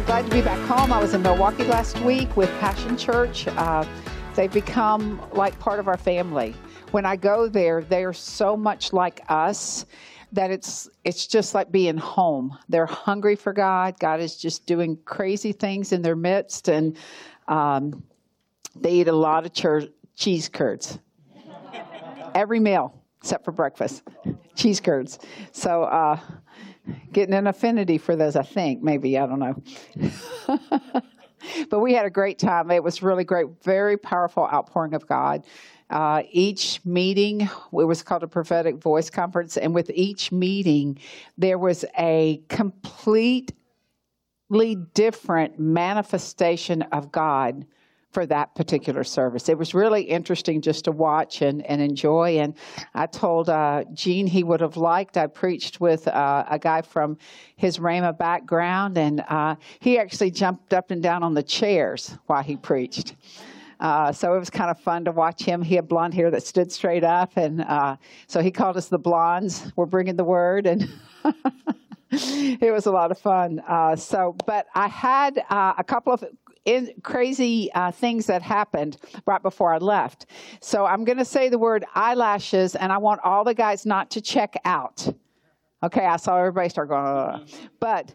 I'm glad to be back home. I was in Milwaukee last week with Passion Church. Uh, they've become like part of our family. When I go there, they are so much like us that it's it's just like being home. They're hungry for God. God is just doing crazy things in their midst, and um, they eat a lot of cheese curds every meal except for breakfast. cheese curds. So. Uh, getting an affinity for those, I think, maybe, I don't know. but we had a great time. It was really great, very powerful outpouring of God. Uh, each meeting, it was called a prophetic voice conference, and with each meeting, there was a completely different manifestation of God for that particular service. It was really interesting just to watch and, and enjoy. And I told uh, Gene he would have liked, I preached with uh, a guy from his Rhema background, and uh, he actually jumped up and down on the chairs while he preached. Uh, so it was kind of fun to watch him. He had blonde hair that stood straight up, and uh, so he called us the blondes. We're bringing the word, and it was a lot of fun. Uh, so, but I had uh, a couple of in, crazy uh, things that happened right before I left. So I'm going to say the word eyelashes, and I want all the guys not to check out. Okay, I saw everybody start going, Ugh. but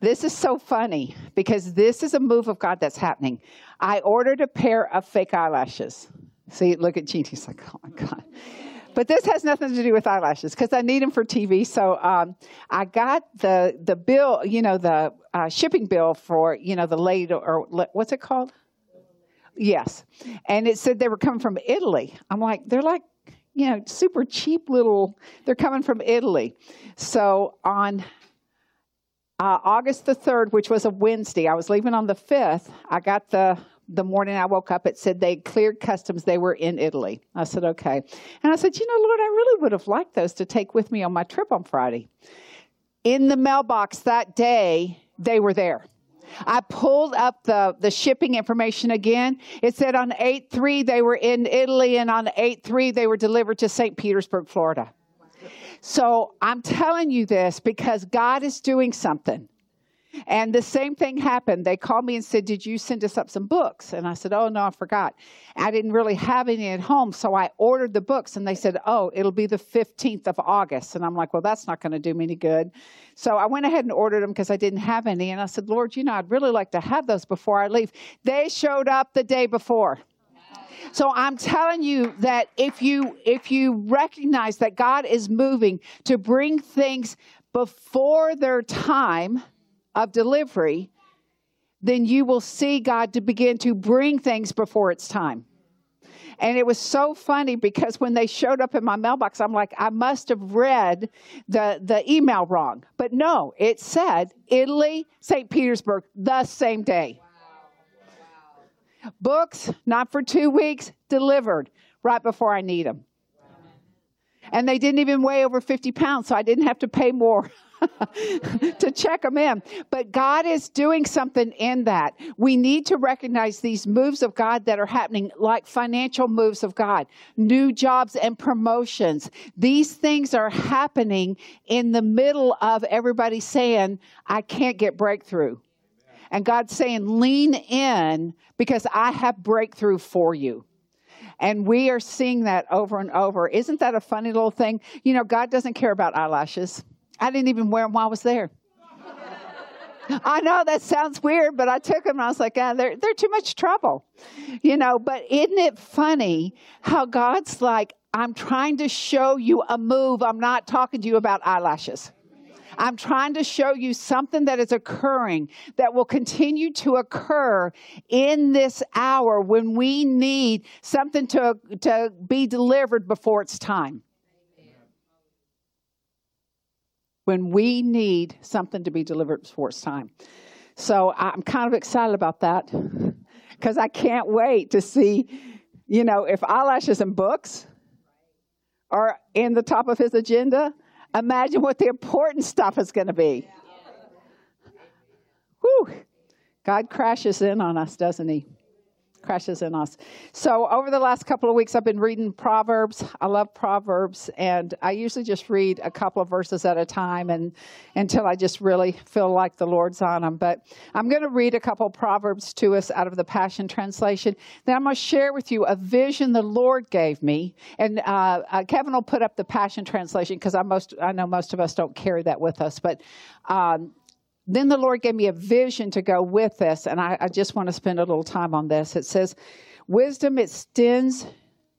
this is so funny because this is a move of God that's happening. I ordered a pair of fake eyelashes. See, look at Gene. He's like, oh my God. But this has nothing to do with eyelashes because I need them for TV. So um, I got the the bill, you know, the uh, shipping bill for you know the late or what's it called? Yes, and it said they were coming from Italy. I'm like, they're like, you know, super cheap little. They're coming from Italy. So on uh, August the 3rd, which was a Wednesday, I was leaving on the 5th. I got the the morning I woke up, it said they cleared customs. They were in Italy. I said, okay. And I said, you know, Lord, I really would have liked those to take with me on my trip on Friday. In the mailbox that day, they were there. I pulled up the, the shipping information again. It said on 8 3 they were in Italy, and on 8 3 they were delivered to St. Petersburg, Florida. So I'm telling you this because God is doing something. And the same thing happened. They called me and said, Did you send us up some books? And I said, Oh, no, I forgot. I didn't really have any at home. So I ordered the books and they said, Oh, it'll be the 15th of August. And I'm like, Well, that's not going to do me any good. So I went ahead and ordered them because I didn't have any. And I said, Lord, you know, I'd really like to have those before I leave. They showed up the day before. So I'm telling you that if you if you recognize that God is moving to bring things before their time, of delivery, then you will see God to begin to bring things before it's time. And it was so funny because when they showed up in my mailbox, I'm like, I must have read the, the email wrong. But no, it said Italy, St. Petersburg, the same day. Books, not for two weeks, delivered right before I need them. And they didn't even weigh over 50 pounds, so I didn't have to pay more. to check them in. But God is doing something in that. We need to recognize these moves of God that are happening, like financial moves of God, new jobs and promotions. These things are happening in the middle of everybody saying, I can't get breakthrough. And God's saying, lean in because I have breakthrough for you. And we are seeing that over and over. Isn't that a funny little thing? You know, God doesn't care about eyelashes. I didn't even wear them while I was there. I know that sounds weird, but I took them and I was like, ah, they're, they're too much trouble. You know, but isn't it funny how God's like, I'm trying to show you a move. I'm not talking to you about eyelashes. I'm trying to show you something that is occurring that will continue to occur in this hour when we need something to, to be delivered before it's time. When we need something to be delivered before it's time. So I'm kind of excited about that because I can't wait to see, you know, if eyelashes and books are in the top of his agenda, imagine what the important stuff is going to be. Whew. God crashes in on us, doesn't he? Crashes in us. So, over the last couple of weeks, I've been reading Proverbs. I love Proverbs, and I usually just read a couple of verses at a time and until I just really feel like the Lord's on them. But I'm going to read a couple of Proverbs to us out of the Passion Translation. Then I'm going to share with you a vision the Lord gave me. And uh, uh, Kevin will put up the Passion Translation because I most I know most of us don't carry that with us, but. Um, then the Lord gave me a vision to go with this, and I, I just want to spend a little time on this. It says, Wisdom extends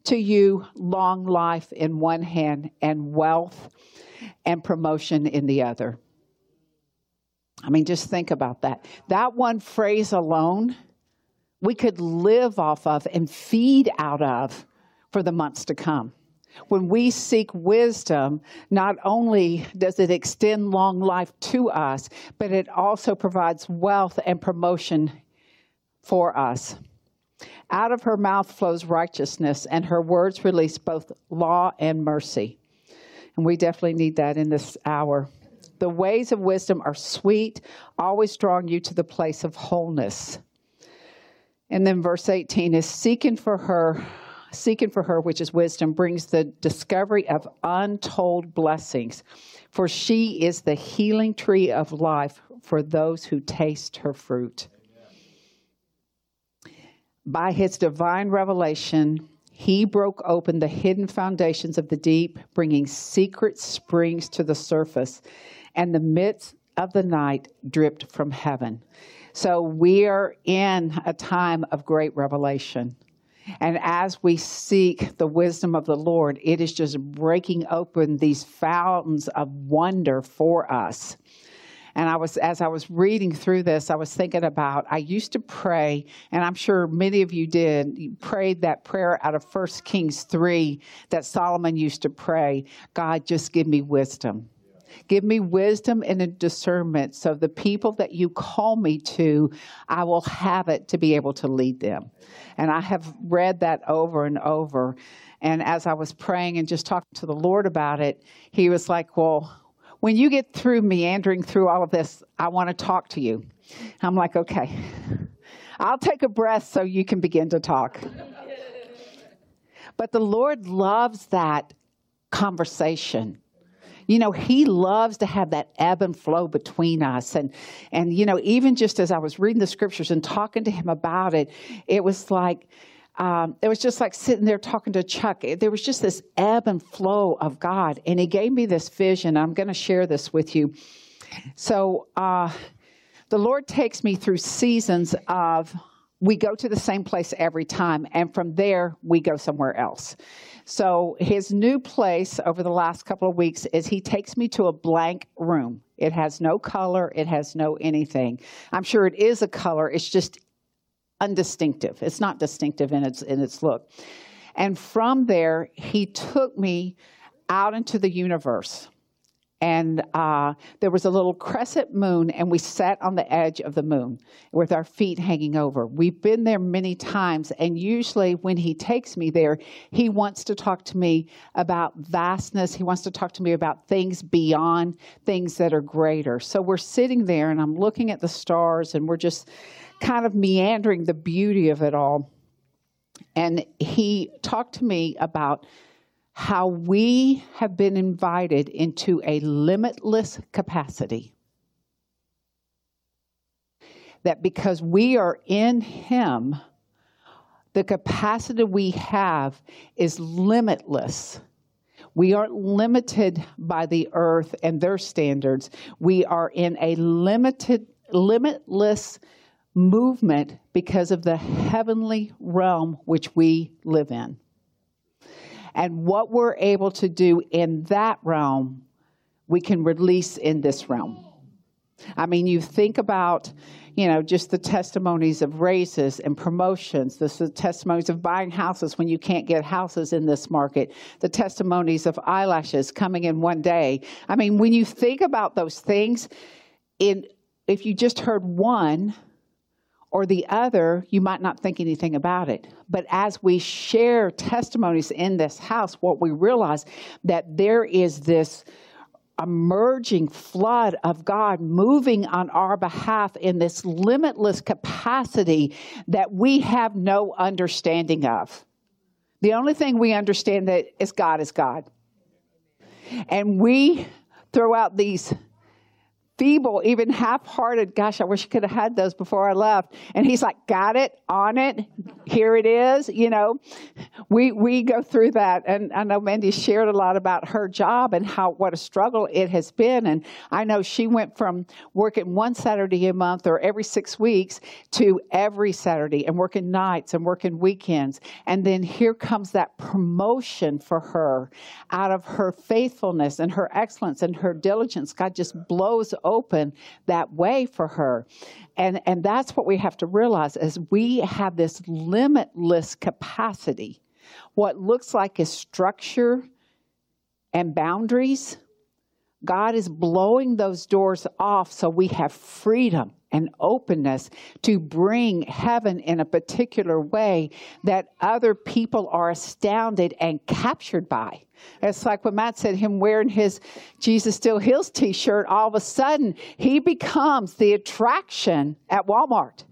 to you long life in one hand and wealth and promotion in the other. I mean, just think about that. That one phrase alone, we could live off of and feed out of for the months to come. When we seek wisdom, not only does it extend long life to us, but it also provides wealth and promotion for us. Out of her mouth flows righteousness, and her words release both law and mercy. And we definitely need that in this hour. The ways of wisdom are sweet, always drawing you to the place of wholeness. And then verse 18 is seeking for her seeking for her, which is wisdom, brings the discovery of untold blessings. For she is the healing tree of life for those who taste her fruit. By his divine revelation, he broke open the hidden foundations of the deep, bringing secret springs to the surface, and the midst of the night dripped from heaven. So we are in a time of great revelation. And as we seek the wisdom of the Lord, it is just breaking open these fountains of wonder for us. And I was, as I was reading through this, I was thinking about, I used to pray, and I'm sure many of you did, you prayed that prayer out of 1 Kings 3 that Solomon used to pray God, just give me wisdom. Give me wisdom and discernment so the people that you call me to, I will have it to be able to lead them. And I have read that over and over. And as I was praying and just talking to the Lord about it, He was like, Well, when you get through meandering through all of this, I want to talk to you. I'm like, Okay, I'll take a breath so you can begin to talk. But the Lord loves that conversation you know he loves to have that ebb and flow between us. And and you know even just as i was reading the scriptures and talking to him about it it was like um, it was just like sitting there talking to chuck. There was just this ebb and flow of god. And he gave me this vision. I'm going to share this with you. So uh, the lord takes me through seasons of we go to the same place every time and from there we go somewhere else so his new place over the last couple of weeks is he takes me to a blank room. It has no color, it has no anything. I'm sure it is a color, it's just undistinctive. It's not distinctive in its in its look. And from there, he took me out into the universe and uh, there was a little crescent moon, and we sat on the edge of the moon with our feet hanging over. We've been there many times, and usually when he takes me there, he wants to talk to me about vastness. He wants to talk to me about things beyond things that are greater. So we're sitting there, and I'm looking at the stars, and we're just kind of meandering the beauty of it all. And he talked to me about how we have been invited into a limitless capacity. That because we are in Him, the capacity we have is limitless. We aren't limited by the earth and their standards. We are in a limited, limitless movement because of the heavenly realm which we live in and what we're able to do in that realm, we can release in this realm. I mean, you think about, you know, just the testimonies of raises and promotions, the, testimonies of buying houses when you can't get houses in this market, the testimonies of eyelashes coming in one day. I mean, when you think about those things, in if you just heard one, or the other, you might not think anything about it. But as we share testimonies in this house, what we realize that there is this emerging flood of God moving on our behalf in this limitless capacity that we have no understanding of. The only thing we understand that is God is God. And we throw out these feeble, even half hearted. Gosh, I wish I could have had those before I left. And he's like, Got it, on it, here it is. You know, we, we go through that. And I know Mandy shared a lot about her job and how, what a struggle it has been. And I know she went from working one Saturday a month or every six weeks to every Saturday and working nights and working weekends. And then here comes that promotion for her out of her faithfulness and her excellence and her diligence. God just blows open that way for her. And, and that's what we have to realize is we have this limitless capacity. What looks like is structure and boundaries, God is blowing those doors off so we have freedom and openness to bring heaven in a particular way that other people are astounded and captured by. It's like when Matt said him wearing his Jesus Still Heals t shirt, all of a sudden he becomes the attraction at Walmart.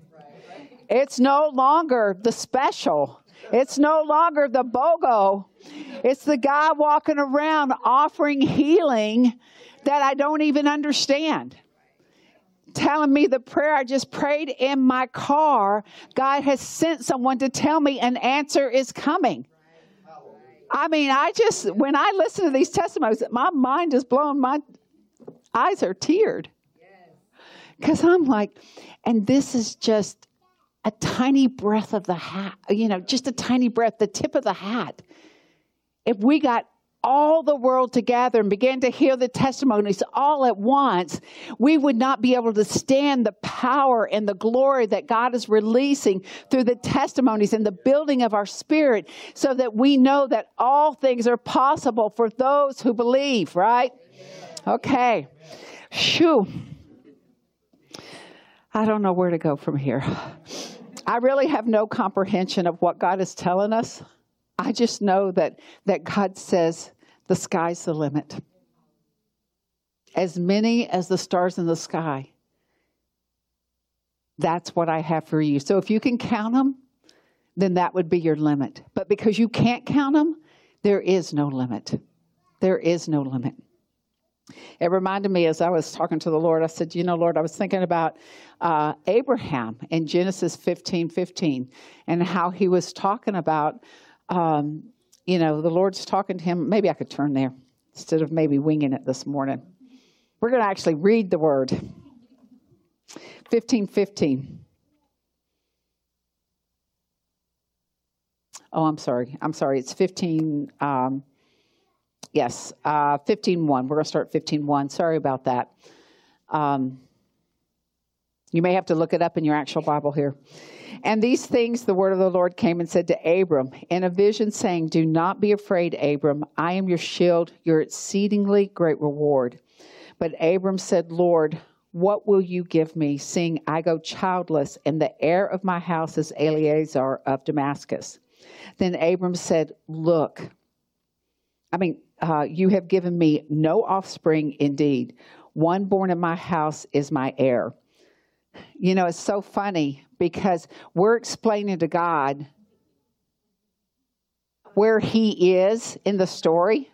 It's no longer the special. It's no longer the BOGO. It's the guy walking around offering healing that I don't even understand telling me the prayer I just prayed in my car, God has sent someone to tell me an answer is coming. I mean, I just, when I listen to these testimonies, my mind is blown. My eyes are teared. Because I'm like, and this is just a tiny breath of the hat, you know, just a tiny breath, the tip of the hat. If we got all the world together and began to hear the testimonies all at once, we would not be able to stand the power and the glory that God is releasing through the testimonies and the building of our spirit so that we know that all things are possible for those who believe, right? Okay. Shoo. I don't know where to go from here. I really have no comprehension of what God is telling us. I just know that, that God says the sky's the limit. As many as the stars in the sky. That's what I have for you. So if you can count them, then that would be your limit. But because you can't count them, there is no limit. There is no limit. It reminded me as I was talking to the Lord, I said, You know, Lord, I was thinking about uh, Abraham in Genesis 15 15 and how he was talking about um, you know, the Lord's talking to him. Maybe I could turn there instead of maybe winging it this morning. We're going to actually read the word. 1515. Oh, I'm sorry. I'm sorry. It's 15. Um, yes, uh, 15 1. We're going to start 15 1. Sorry about that. Um, you may have to look it up in your actual Bible here. And these things the word of the Lord came and said to Abram in a vision, saying, Do not be afraid, Abram. I am your shield, your exceedingly great reward. But Abram said, Lord, what will you give me, seeing I go childless, and the heir of my house is Eliezer of Damascus? Then Abram said, Look, I mean, uh, you have given me no offspring indeed. One born in my house is my heir. You know, it's so funny because we're explaining to God where He is in the story.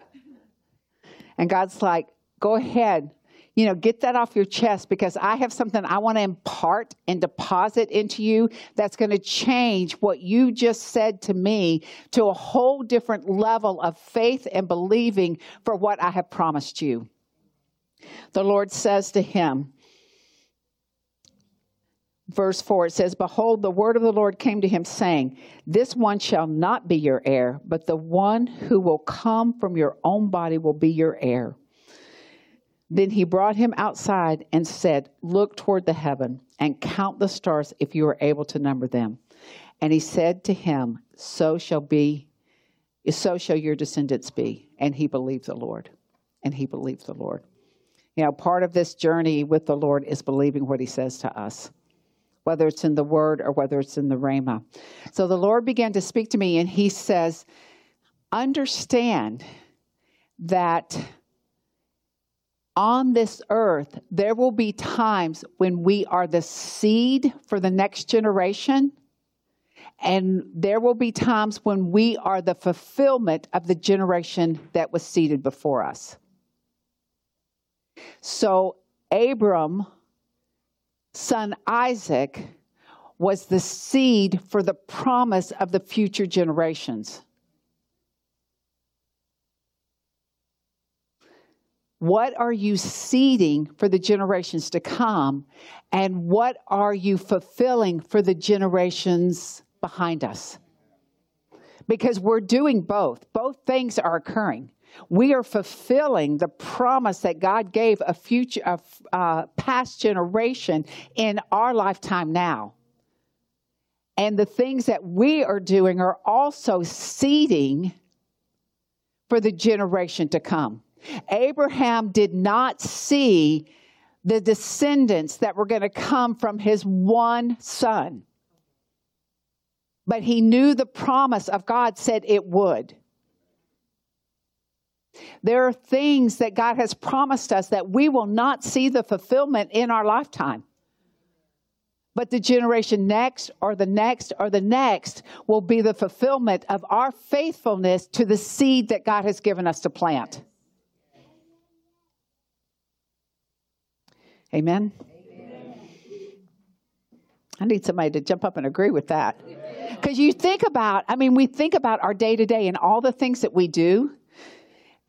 And God's like, go ahead, you know, get that off your chest because I have something I want to impart and deposit into you that's going to change what you just said to me to a whole different level of faith and believing for what I have promised you. The Lord says to him, verse 4, it says, Behold, the word of the Lord came to him, saying, This one shall not be your heir, but the one who will come from your own body will be your heir. Then he brought him outside and said, Look toward the heaven and count the stars if you are able to number them. And he said to him, So shall be, so shall your descendants be. And he believed the Lord. And he believed the Lord. You know, part of this journey with the Lord is believing what he says to us, whether it's in the word or whether it's in the Rhema. So the Lord began to speak to me, and he says, Understand that on this earth, there will be times when we are the seed for the next generation. And there will be times when we are the fulfillment of the generation that was seated before us. So, Abram, son Isaac, was the seed for the promise of the future generations. What are you seeding for the generations to come? And what are you fulfilling for the generations behind us? Because we're doing both, both things are occurring. We are fulfilling the promise that God gave a future, a uh, past generation in our lifetime now. And the things that we are doing are also seeding for the generation to come. Abraham did not see the descendants that were going to come from his one son. But he knew the promise of God said it would. There are things that God has promised us that we will not see the fulfillment in our lifetime. But the generation next, or the next, or the next will be the fulfillment of our faithfulness to the seed that God has given us to plant. Amen? I need somebody to jump up and agree with that. Because you think about, I mean, we think about our day to day and all the things that we do.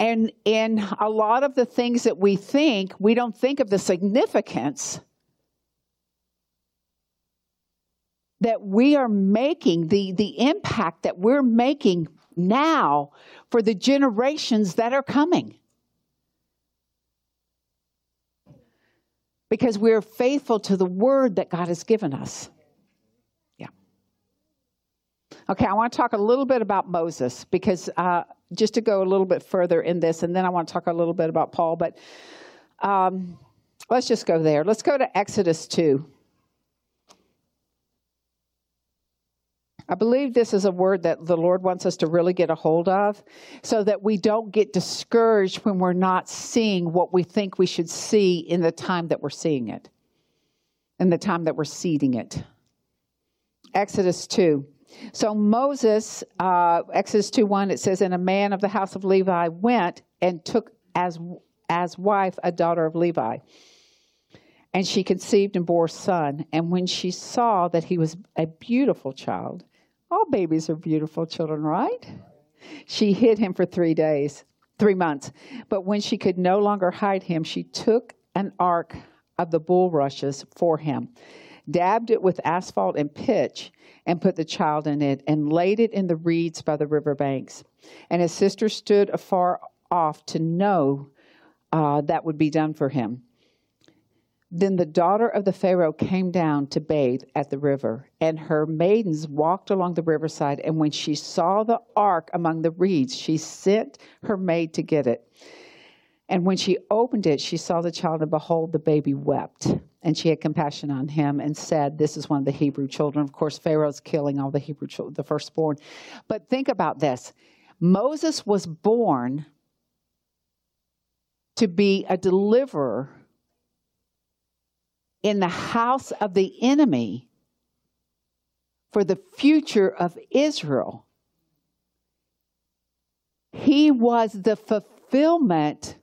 And in a lot of the things that we think, we don't think of the significance that we are making, the, the impact that we're making now for the generations that are coming. because we're faithful to the word that God has given us. Yeah. Okay, I want to talk a little bit about Moses because uh, just to go a little bit further in this, and then I want to talk a little bit about Paul, but um, let's just go there. Let's go to Exodus 2. I believe this is a word that the Lord wants us to really get a hold of so that we don't get discouraged when we're not seeing what we think we should see in the time that we're seeing it, in the time that we're seeding it. Exodus 2. So Moses, uh, Exodus 2 1, it says, And a man of the house of Levi went and took as, as wife a daughter of Levi. And she conceived and bore a son. And when she saw that he was a beautiful child, all babies are beautiful children, right? She hid him for three days, three months. But when she could no longer hide him, she took an ark of the bulrushes for him, dabbed it with asphalt and pitch, and put the child in it, and laid it in the reeds by the river banks. And his sister stood afar off to know uh, that would be done for him. Then the daughter of the Pharaoh came down to bathe at the river, and her maidens walked along the riverside. And when she saw the ark among the reeds, she sent her maid to get it. And when she opened it, she saw the child, and behold, the baby wept. And she had compassion on him and said, This is one of the Hebrew children. Of course, Pharaoh's killing all the Hebrew children, the firstborn. But think about this Moses was born to be a deliverer in the house of the enemy for the future of Israel. He was the fulfillment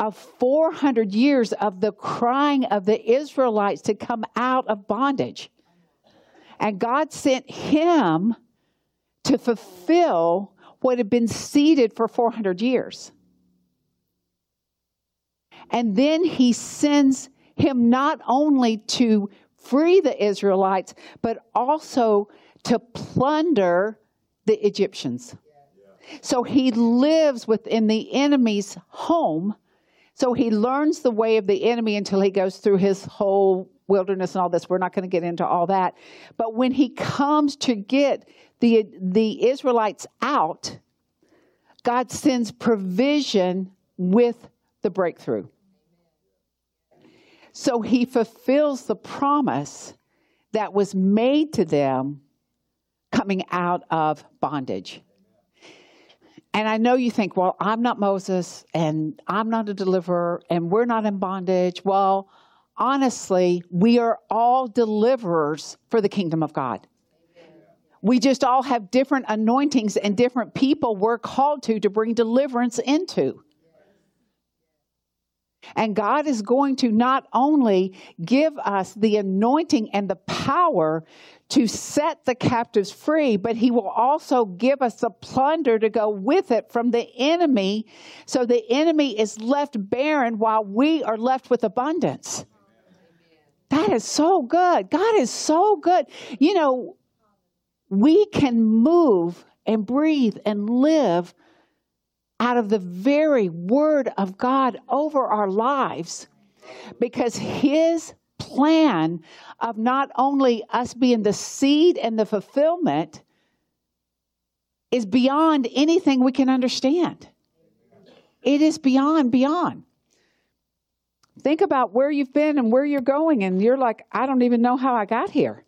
of 400 years of the crying of the Israelites to come out of bondage. And God sent him to fulfill what had been seeded for 400 years. And then he sends him not only to free the Israelites, but also to plunder the Egyptians. So he lives within the enemy's home So he learns the way of the enemy until he goes through his whole wilderness and all this. We're not going to get into all that. But when he comes to get the, the Israelites out, God sends provision with the breakthrough. So he fulfills the promise that was made to them coming out of bondage. And I know you think, well, I'm not Moses and I'm not a deliverer and we're not in bondage. Well, honestly, we are all deliverers for the kingdom of God. We just all have different anointings and different people we're called to to bring deliverance into. And God is going to not only give us the anointing and the power to set the captives free, but He will also give us the plunder to go with it from the enemy. So the enemy is left barren while we are left with abundance. That is so good. God is so good. You know, we can move and breathe and live out of the very word of God over our lives because His plan of not only us being the seed and the fulfillment is beyond anything we can understand. It is beyond, beyond. Think about where you've been and where you're going, and you're like, I don't even know how I got here.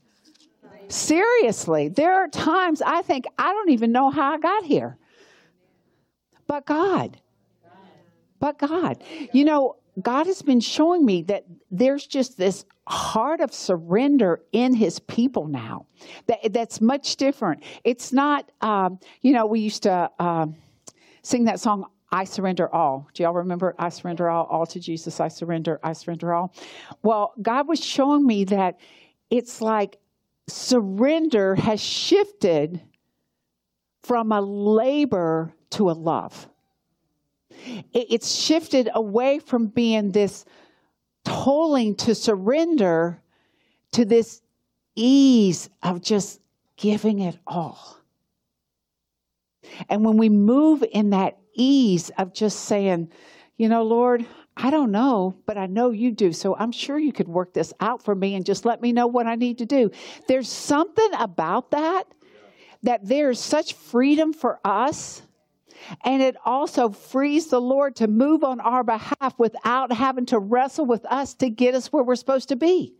Seriously, there are times I think I don't even know how I got here. But God. But God. You know, God has been showing me that there's just this heart of surrender in his people now that, that's much different. It's not, um, you know, we used to um, sing that song, I surrender all. Do y'all remember? I surrender all, all to Jesus. I surrender, I surrender all. Well, God was showing me that it's like surrender has shifted from a labor to a love. It's shifted away from being this tolling to surrender to this ease of just giving it all. And when we move in that ease of just saying, you know, Lord, I don't know, but I know you do. So I'm sure you could work this out for me and just let me know what I need to do. There's something about that that there's such freedom for us. And it also frees the Lord to move on our behalf without having to wrestle with us to get us where we're supposed to be.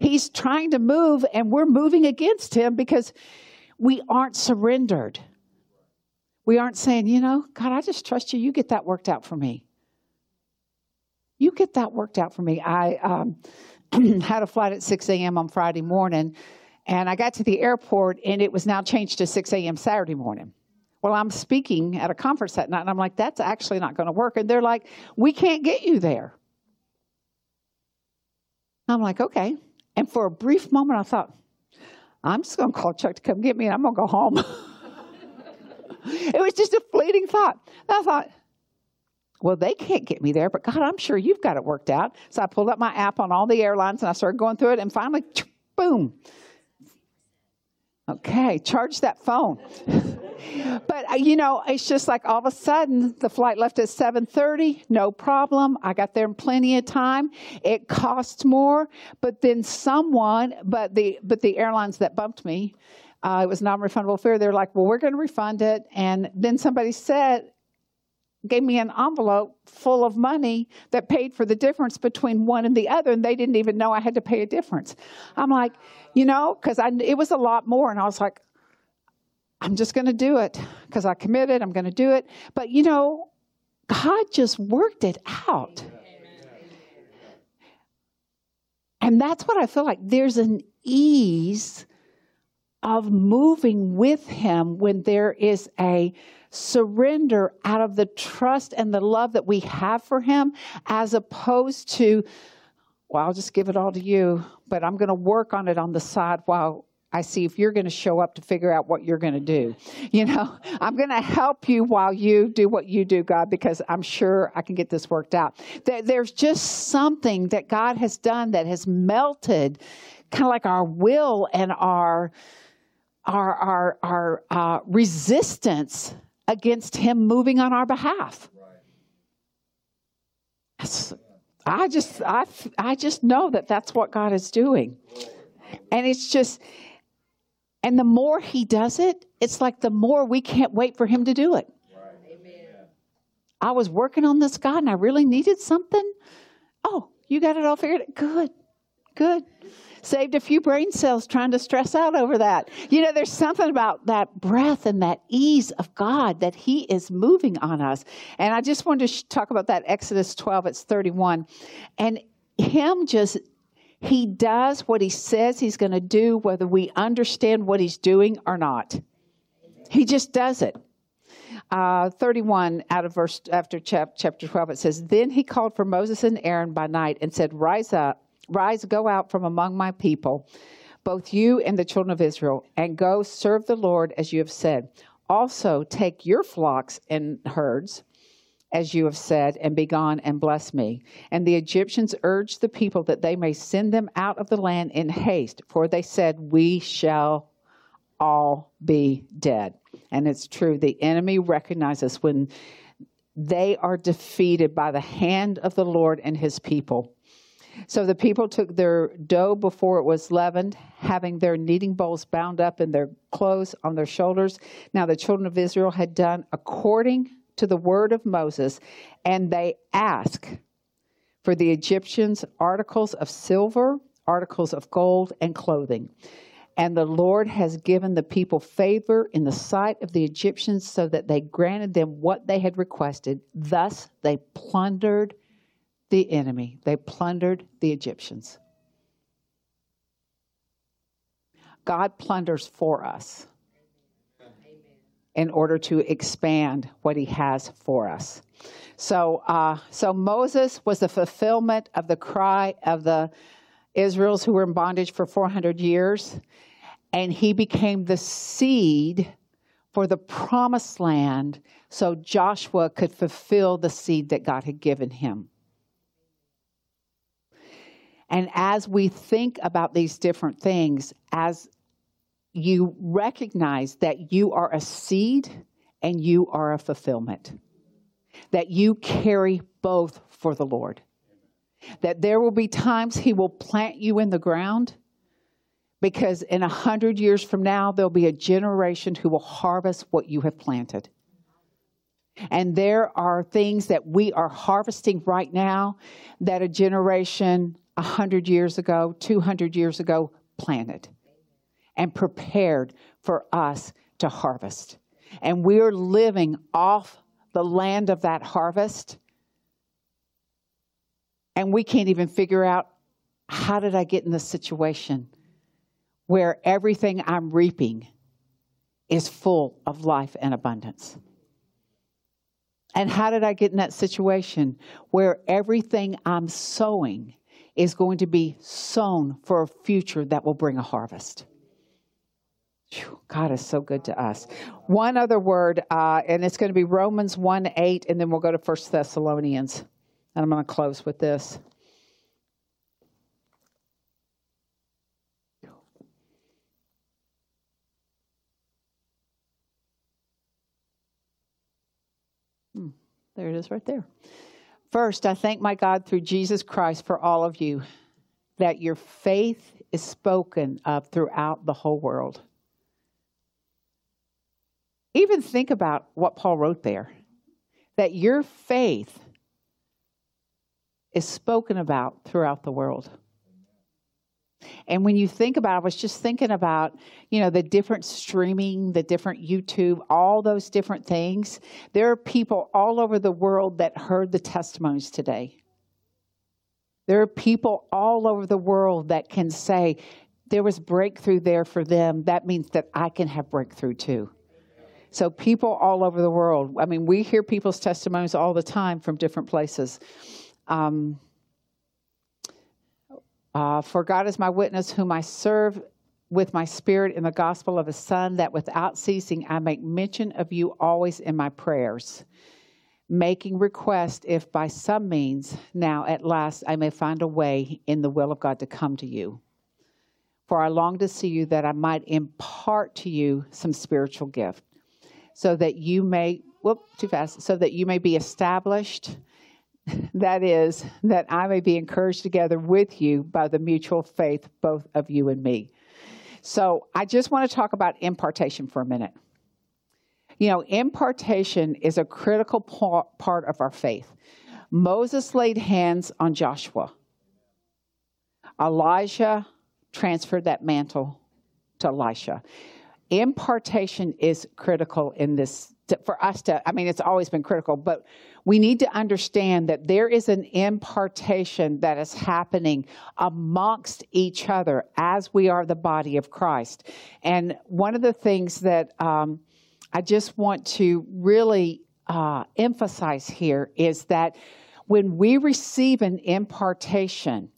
He's trying to move, and we're moving against him because we aren't surrendered. We aren't saying, you know, God, I just trust you. You get that worked out for me. You get that worked out for me. I um, had a flight at 6 a.m. on Friday morning and I got to the airport, and it was now changed to 6 a.m. Saturday morning. Well, I'm speaking at a conference that night, and I'm like, that's actually not going to work. And they're like, we can't get you there. I'm like, okay. And for a brief moment, I thought, I'm just going to call Chuck to come get me, and I'm going to go home. it was just a fleeting thought. And I thought, well, they can't get me there, but God, I'm sure you've got it worked out. So I pulled up my app on all the airlines and I started going through it, and finally, boom, Okay, charge that phone. but uh, you know, it's just like all of a sudden the flight left at 7:30, no problem. I got there in plenty of time. It costs more, but then someone, but the but the airlines that bumped me, uh, it was non-refundable fare. They're like, "Well, we're going to refund it." And then somebody said, gave me an envelope full of money that paid for the difference between one and the other, and they didn't even know I had to pay a difference. I'm like, you know, because it was a lot more, and I was like, I'm just going to do it because I committed. I'm going to do it. But you know, God just worked it out. And that's what I feel like. There's an ease of moving with Him when there is a surrender out of the trust and the love that we have for Him, as opposed to, well, I'll just give it all to you, but I'm going to work on it on the side while I see if you're going to show up to figure out what you're going to do. You know, I'm going to help you while you do what you do, God, because I'm sure I can get this worked out. There's just something that God has done that has melted kind of like our will and our our our our uh, resistance against him moving on our behalf. I just, I, I just know that that's what God is doing. And it's just, and the more He does it, it's like the more we can't wait for Him to do it. I was working on this, God, and I really needed something. Oh, you got it all figured out? Good, good. Saved a few brain cells trying to stress out over that. You know, there's something about that breath and that ease of God that He is moving on us. And I just wanted to talk about that Exodus 12, it's 31. And Him just, He does what He says He's going to do, whether we understand what He's doing or not. He just does it. Uh, 31 out of verse after chap, chapter 12 it says then he called for moses and aaron by night and said rise up rise go out from among my people both you and the children of israel and go serve the lord as you have said also take your flocks and herds as you have said, and be gone and bless me. And the Egyptians urged the people that they may send them out of the land in haste, for they said, We shall all be dead. And it's true. The enemy recognizes when they are defeated by the hand of the Lord and his people. So the people took their dough before it was leavened, having their kneading bowls bound up in their clothes on their shoulders. Now the children of Israel had done according to the word of Moses, and they asked for the Egyptians articles of silver, articles of gold, and clothing. And the Lord has given the people favor in the sight of the Egyptians so that they granted them what they had requested. Thus they plundered the enemy, they plundered the Egyptians. God plunders for us in order to expand what he has for us. So, uh, so Moses was the fulfillment of the cry of the Israels who were in bondage for 400 years and he became the seed for the promised land so Joshua could fulfill the seed that God had given him. And as we think about these different things, as you recognize that you are a seed and you are a fulfillment, that you carry both for the Lord, that there will be times He will plant you in the ground because in a hundred years from now, there'll be a generation who will harvest what you have planted. And there are things that we are harvesting right now that a generation a hundred years ago, 200 years ago planted and prepared for us to harvest. And we're living off the land of that harvest. And we can't even figure out how did I get in this situation? where everything I'm reaping is full of life and abundance. And how did I get in that situation where everything I'm sowing is going to be sown for a future that will bring a harvest? God is so good to us. One other word, uh, and it's going to be Romans 1 8, and then we'll go to First Thessalonians. And I'm going to close with this. There it is right there. First, I thank my God through Jesus Christ for all of you that your faith is spoken of throughout the whole world. Even think about what Paul wrote there that your faith is spoken about throughout the world. And when you think about, I was just thinking about, you know, the different streaming, the different YouTube, all those different things. There are people all over the world that heard the testimonies today. There are people all over the world that can say, there was breakthrough there for them. That means that I can have breakthrough too. So, people all over the world, I mean, we hear people's testimonies all the time from different places. Um, uh, for God is my witness, whom I serve with my spirit in the gospel of his Son, that without ceasing I make mention of you always in my prayers, making request if by some means now at last I may find a way in the will of God to come to you. For I long to see you that I might impart to you some spiritual gift, so that you may, whoop, too fast, so that you may be established that is, that I may be encouraged together with you by the mutual faith, both of you and me. So I just want to talk about impartation for a minute. You know, impartation is a critical part of our faith. Moses laid hands on Joshua. Elijah transferred that mantle to Elisha. Impartation is critical in this to, for us to, I mean, it's always been critical, but we need to understand that there is an impartation that is happening amongst each other as we are the body of Christ. And one of the things that um, I just want to really uh, emphasize here is that when we receive an impartation,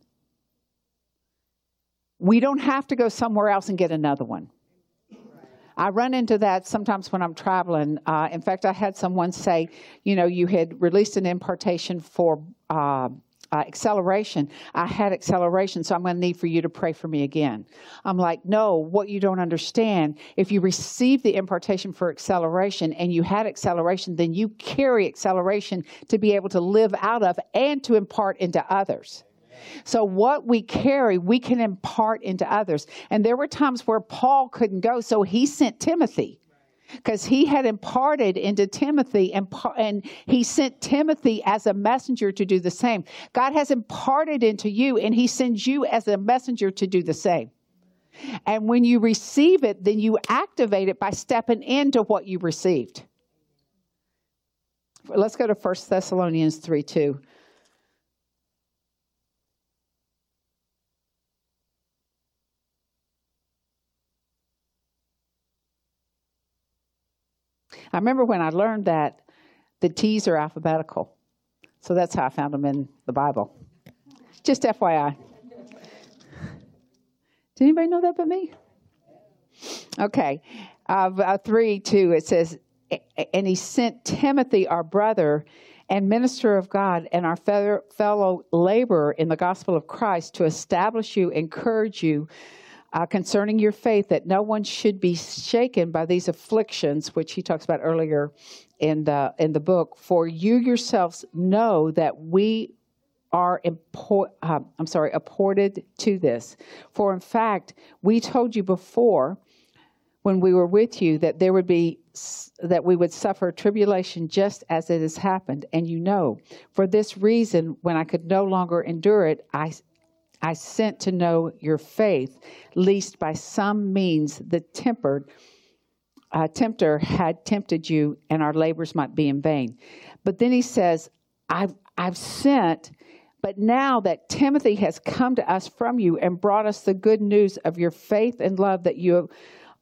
we don't have to go somewhere else and get another one. I run into that sometimes when I'm traveling. Uh, in fact, I had someone say, you know, you had released an impartation for uh, uh, acceleration. I had acceleration, so I'm going to need for you to pray for me again. I'm like, no, what you don't understand, if you receive the impartation for acceleration and you had acceleration, then you carry acceleration to be able to live out of and to impart into others. So what we carry, we can impart into others. And there were times where Paul couldn't go, so he sent Timothy because he had imparted into Timothy and, and he sent Timothy as a messenger to do the same. God has imparted into you and he sends you as a messenger to do the same. And when you receive it, then you activate it by stepping into what you received. Let's go to 1 Thessalonians 3 2. I remember when I learned that the T's are alphabetical. So that's how I found them in the Bible. Just FYI. Did anybody know that but me? Okay. Uh, uh, 3 2, it says, And he sent Timothy, our brother and minister of God, and our fellow laborer in the gospel of Christ, to establish you, encourage you, uh, concerning your faith that no one should be shaken by these afflictions, which he talks about earlier in the in the book. For you yourselves know that we are import, uh, I'm sorry, apported to this. For in fact, we told you before when we were with you that there would be that we would suffer tribulation just as it has happened and you know for this reason when i could no longer endure it i I sent to know your faith, lest by some means the tempered uh, tempter had tempted you, and our labors might be in vain. But then he says, "I've I've sent." But now that Timothy has come to us from you and brought us the good news of your faith and love, that you have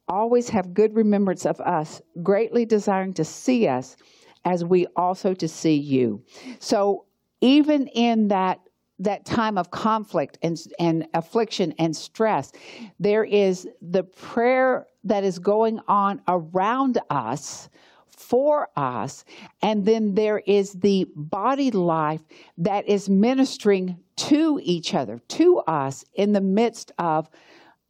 always have good remembrance of us, greatly desiring to see us as we also to see you. So even in that that time of conflict and, and affliction and stress, there is the prayer that is going on around us for us. And then there is the body life that is ministering to each other, to us in the midst of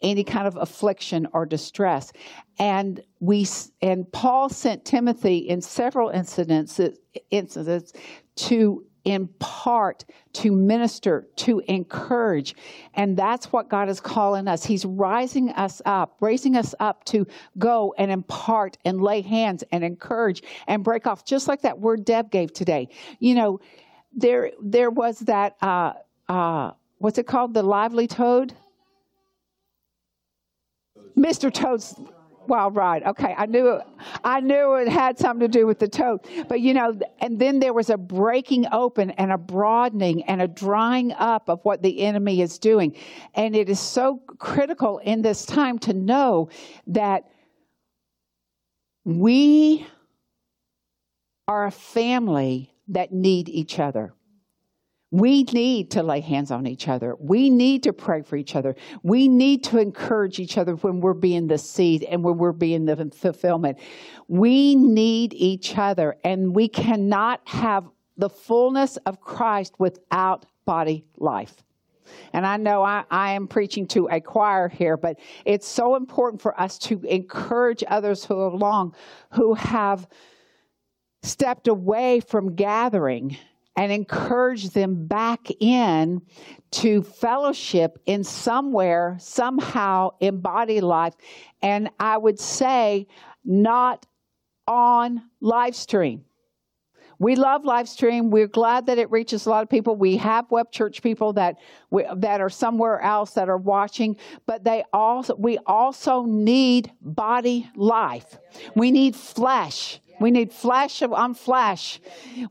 any kind of affliction or distress. And we and Paul sent Timothy in several incidents incidents to impart, to minister, to encourage. And that's what God is calling us. He's rising us up, raising us up to go and impart and lay hands and encourage and break off, just like that word Deb gave today. You know, there there was that uh, uh, what's it called? The lively toad? Mr. Toad's wild ride. Okay, I knew it, I knew it had something to do with the toad. But you know, and then there was a breaking open and a broadening and a drying up of what the enemy is doing. And it is so critical in this time to know that we are a family that need each other. We need to lay hands on each other. We need to pray for each other. We need to encourage each other when we're being the seed and when we're being the fulfillment. We need each other, and we cannot have the fullness of Christ without body life. And I know I, I, am preaching to a choir here, but it's so important for us to encourage others who are along who have stepped away from gathering and encourage them back in to fellowship in somewhere, somehow in body life. And I would say, not on live stream. We love live stream. We're glad that it reaches a lot of people. We have web church people that we, that are somewhere else that are watching, but they also we also need body life. We need flesh. We need flesh on flesh.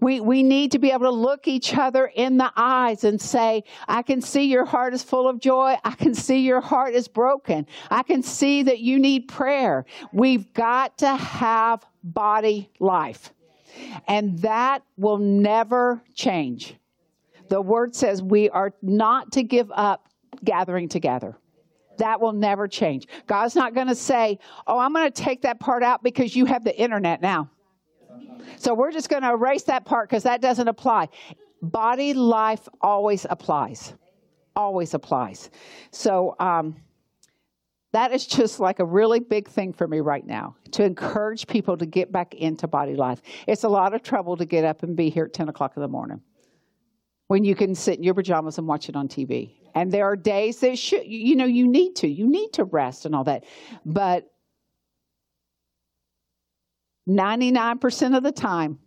We, we need to be able to look each other in the eyes and say, I can see your heart is full of joy. I can see your heart is broken. I can see that you need prayer. We've got to have body life. And that will never change. The word says we are not to give up gathering together. That will never change. God's not going to say, Oh, I'm going to take that part out because you have the internet now. So we're just going to erase that part because that doesn't apply. Body life always applies. Always applies. So, um, that is just like a really big thing for me right now to encourage people to get back into body life. It's a lot of trouble to get up and be here at 10 o'clock in the morning when you can sit in your pajamas and watch it on TV. And there are days that should, you know, you need to, you need to rest and all that. But 99% of the time,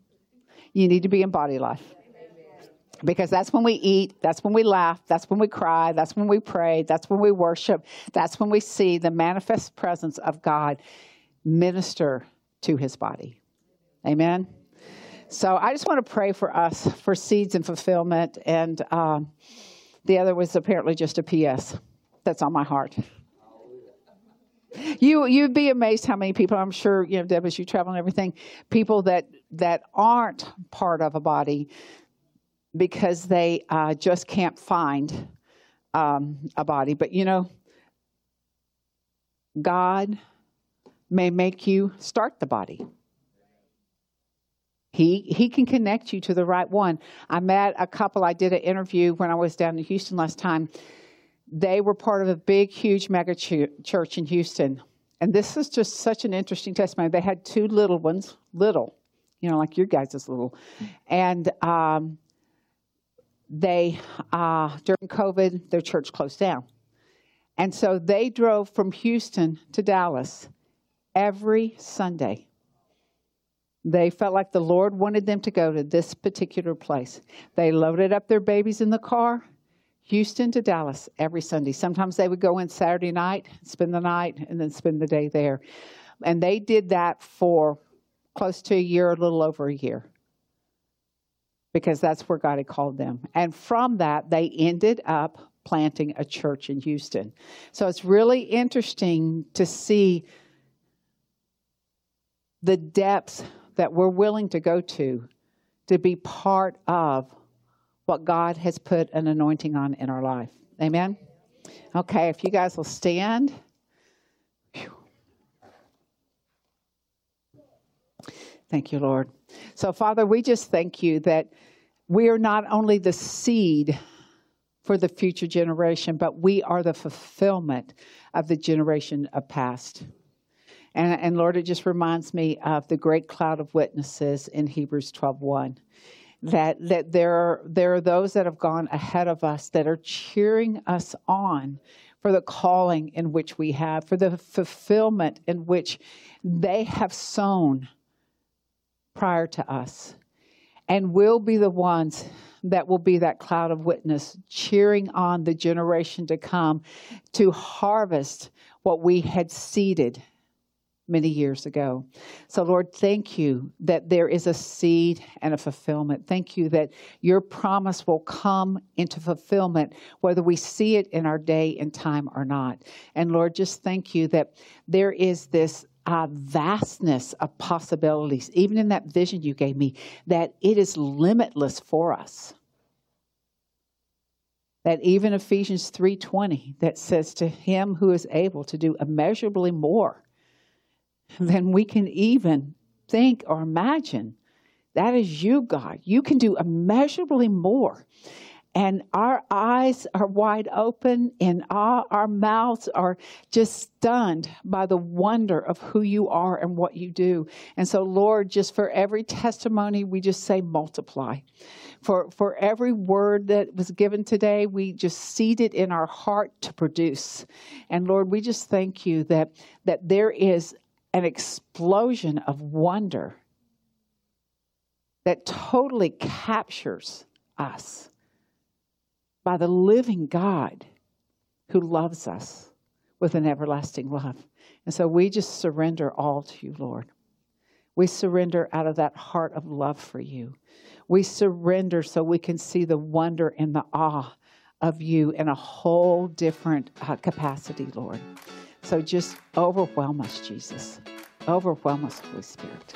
you need to be in body life because that's when we eat, that's when we laugh, that's when we cry, that's when we pray, that's when we worship, that's when we see the manifest presence of God minister to his body. Amen. So I just want to pray for us for seeds and fulfillment. And um, the other was apparently just a PS that's on my heart. You you'd be amazed how many people I'm sure you know Deb as you travel and everything people that that aren't part of a body because they uh, just can't find um, a body. But you know, God may make you start the body. He he can connect you to the right one. I met a couple. I did an interview when I was down in Houston last time. They were part of a big, huge mega ch- church in Houston, and this is just such an interesting testimony. They had two little ones, little, you know, like your guys' is little, and um, they uh, during COVID, their church closed down, and so they drove from Houston to Dallas every Sunday. They felt like the Lord wanted them to go to this particular place. They loaded up their babies in the car, Houston to Dallas every Sunday. Sometimes they would go in Saturday night, spend the night, and then spend the day there. And they did that for close to a year, a little over a year because that's where God had called them. And from that, they ended up planting a church in Houston. So it's really interesting to see the depths that we're willing to go to to be part of what God has put an anointing on in our life. Amen? Okay, if you guys will stand. Thank you, Lord. So, Father, we just thank you that we are not only the seed for the future generation, but we are the fulfillment of the generation of past. And, and Lord, it just reminds me of the great cloud of witnesses in Hebrews 12:1. That that there are there are those that have gone ahead of us that are cheering us on for the calling in which we have, for the fulfillment in which they have sown prior to us. And we'll be the ones that will be that cloud of witness, cheering on the generation to come to harvest what we had seeded many years ago. So, Lord, thank you that there is a seed and a fulfillment. Thank you that your promise will come into fulfillment, whether we see it in our day and time or not. And Lord, just thank you that there is this uh, vastness of possibilities, even in that vision you gave me, that it is limitless for us. That even Ephesians 3:20 that says to him who is able to do immeasurably more than we can even think or imagine. That is you, God. You can do immeasurably more. and our eyes are wide open and our, our mouths are just stunned by the wonder of who you are and what you do. And so, Lord, just for every testimony, we just say multiply. For, for every word that was given today, we just seed it in our heart to produce. And Lord, we just thank you that, that there is an explosion of wonder that totally captures us by the living God who loves us with an everlasting love. And so we just surrender all to you, Lord. We surrender out of that heart of love for you. We surrender so we can see the wonder and the awe of you in a whole different uh, capacity, Lord. So just overwhelm us, Jesus. Overwhelm us, Holy Spirit.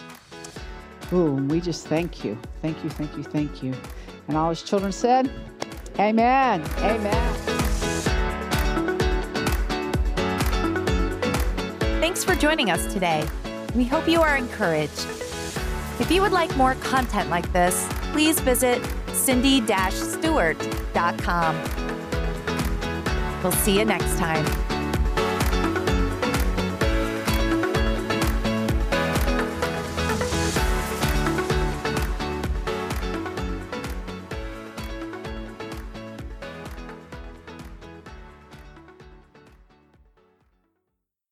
Ooh, we just thank you. Thank you, thank you, thank you. And all his children said, Amen. Amen. Thanks for joining us today. We hope you are encouraged. If you would like more content like this, please visit cindy-stewart.com. We'll see you next time.